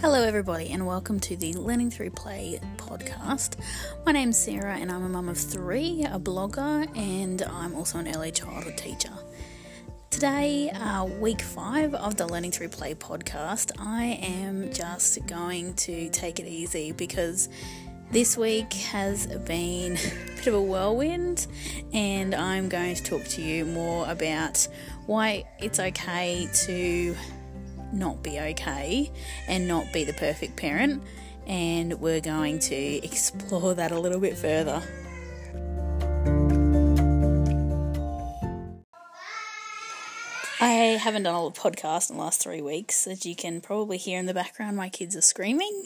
Hello, everybody, and welcome to the Learning Through Play podcast. My name's Sarah, and I'm a mum of three, a blogger, and I'm also an early childhood teacher. Today, uh, week five of the Learning Through Play podcast, I am just going to take it easy because this week has been a bit of a whirlwind, and I'm going to talk to you more about why it's okay to not be okay and not be the perfect parent. And we're going to explore that a little bit further. I haven't done a podcast in the last three weeks. As you can probably hear in the background, my kids are screaming.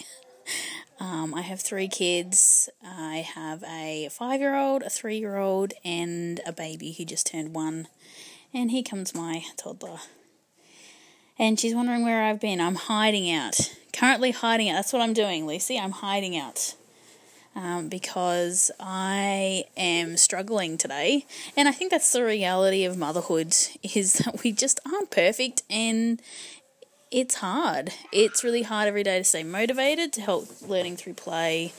Um, I have three kids. I have a five year old, a three year old, and a baby who just turned one. And here comes my toddler and she's wondering where I've been. I'm hiding out. Currently hiding out. That's what I'm doing, Lucy. I'm hiding out. Um, because I am struggling today, and I think that's the reality of motherhood: is that we just aren't perfect, and it's hard. It's really hard every day to stay motivated, to help learning through play,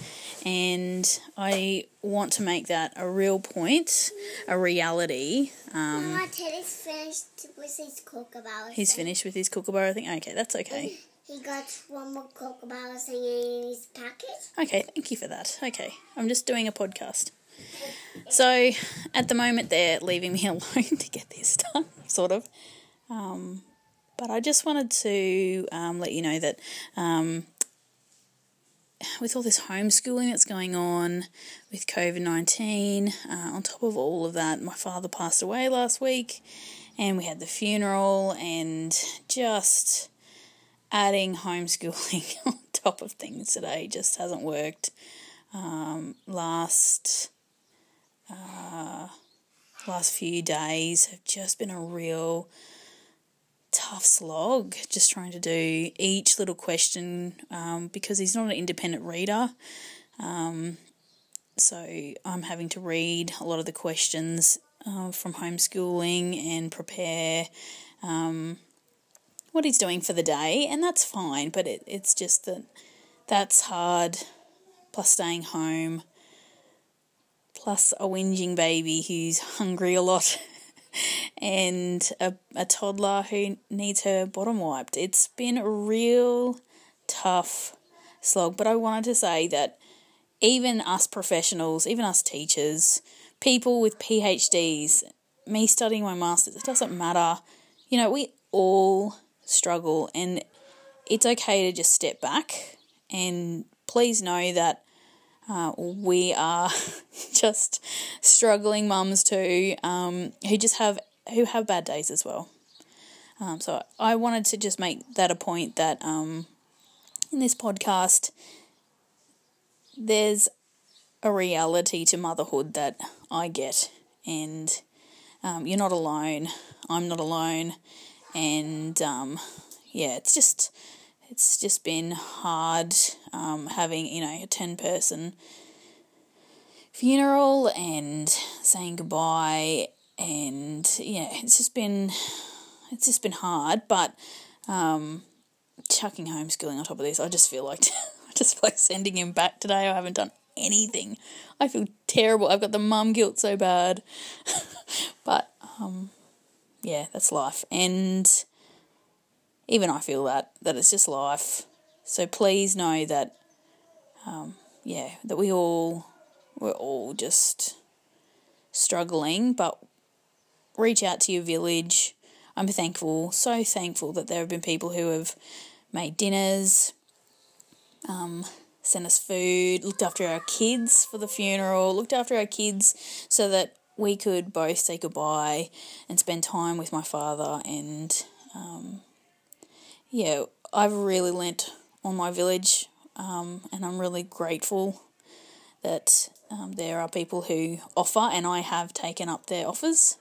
and I want to make that a real point, a reality. Um, Mama, Teddy's finished with his kookaburra. He's finished with his kookaburra thing? Okay, that's okay. He got one more kookaburra thing in his packet. Okay, thank you for that. Okay, I'm just doing a podcast. So, at the moment, they're leaving me alone to get this done, sort of. Um, but I just wanted to um, let you know that um, with all this homeschooling that's going on, with COVID 19, uh, on top of all of that, my father passed away last week, and we had the funeral, and just adding homeschooling on top of things today just hasn't worked. Um, last uh, last few days have just been a real tough slog just trying to do each little question um, because he's not an independent reader. Um, so I'm having to read a lot of the questions uh, from homeschooling and prepare um, what he's doing for the day, and that's fine. But it, it's just that that's hard. Plus staying home, plus a whinging baby who's hungry a lot. and a, a toddler who needs her bottom wiped. It's been a real tough slog, but I wanted to say that even us professionals, even us teachers, people with PhDs, me studying my master's, it doesn't matter. You know, we all struggle, and it's okay to just step back and please know that uh, we are just struggling mums too, um, who just have who have bad days as well. Um, so I wanted to just make that a point that um, in this podcast, there's a reality to motherhood that I get, and um, you're not alone. I'm not alone, and um, yeah, it's just it's just been hard um, having you know a 10 person funeral and saying goodbye and yeah it's just been it's just been hard but um, chucking homeschooling on top of this i just feel like i just feel like sending him back today. I haven't done anything. I feel terrible. I've got the mum guilt so bad. But um, yeah that's life. And even I feel that that it's just life. So please know that, um, yeah, that we all we're all just struggling, but reach out to your village. I'm thankful, so thankful that there have been people who have made dinners, um, sent us food, looked after our kids for the funeral, looked after our kids so that we could both say goodbye and spend time with my father and um, yeah, I've really lent on my village, um, and I'm really grateful that um, there are people who offer, and I have taken up their offers,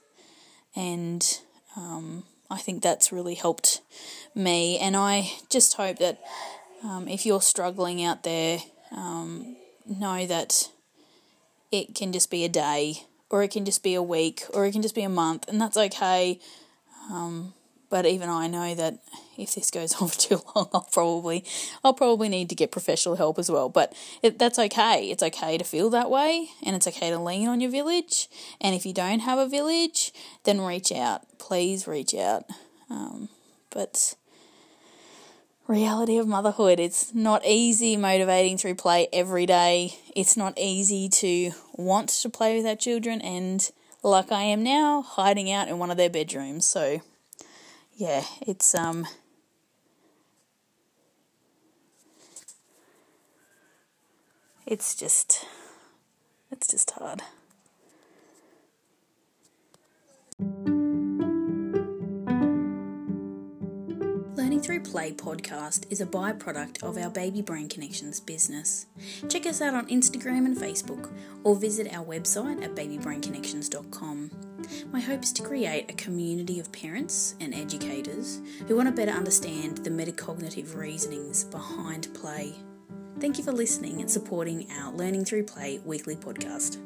and um, I think that's really helped me. And I just hope that um, if you're struggling out there, um, know that it can just be a day, or it can just be a week, or it can just be a month, and that's okay. Um, but even I know that if this goes on for too long, I'll probably I'll probably need to get professional help as well. But it, that's okay. It's okay to feel that way, and it's okay to lean on your village. And if you don't have a village, then reach out. Please reach out. Um, but reality of motherhood. It's not easy motivating through play every day. It's not easy to want to play with our children and like I am now, hiding out in one of their bedrooms. So yeah, it's um it's just it's just hard. Play podcast is a byproduct of our Baby Brain Connections business. Check us out on Instagram and Facebook or visit our website at babybrainconnections.com. My hope is to create a community of parents and educators who want to better understand the metacognitive reasonings behind play. Thank you for listening and supporting our Learning Through Play weekly podcast.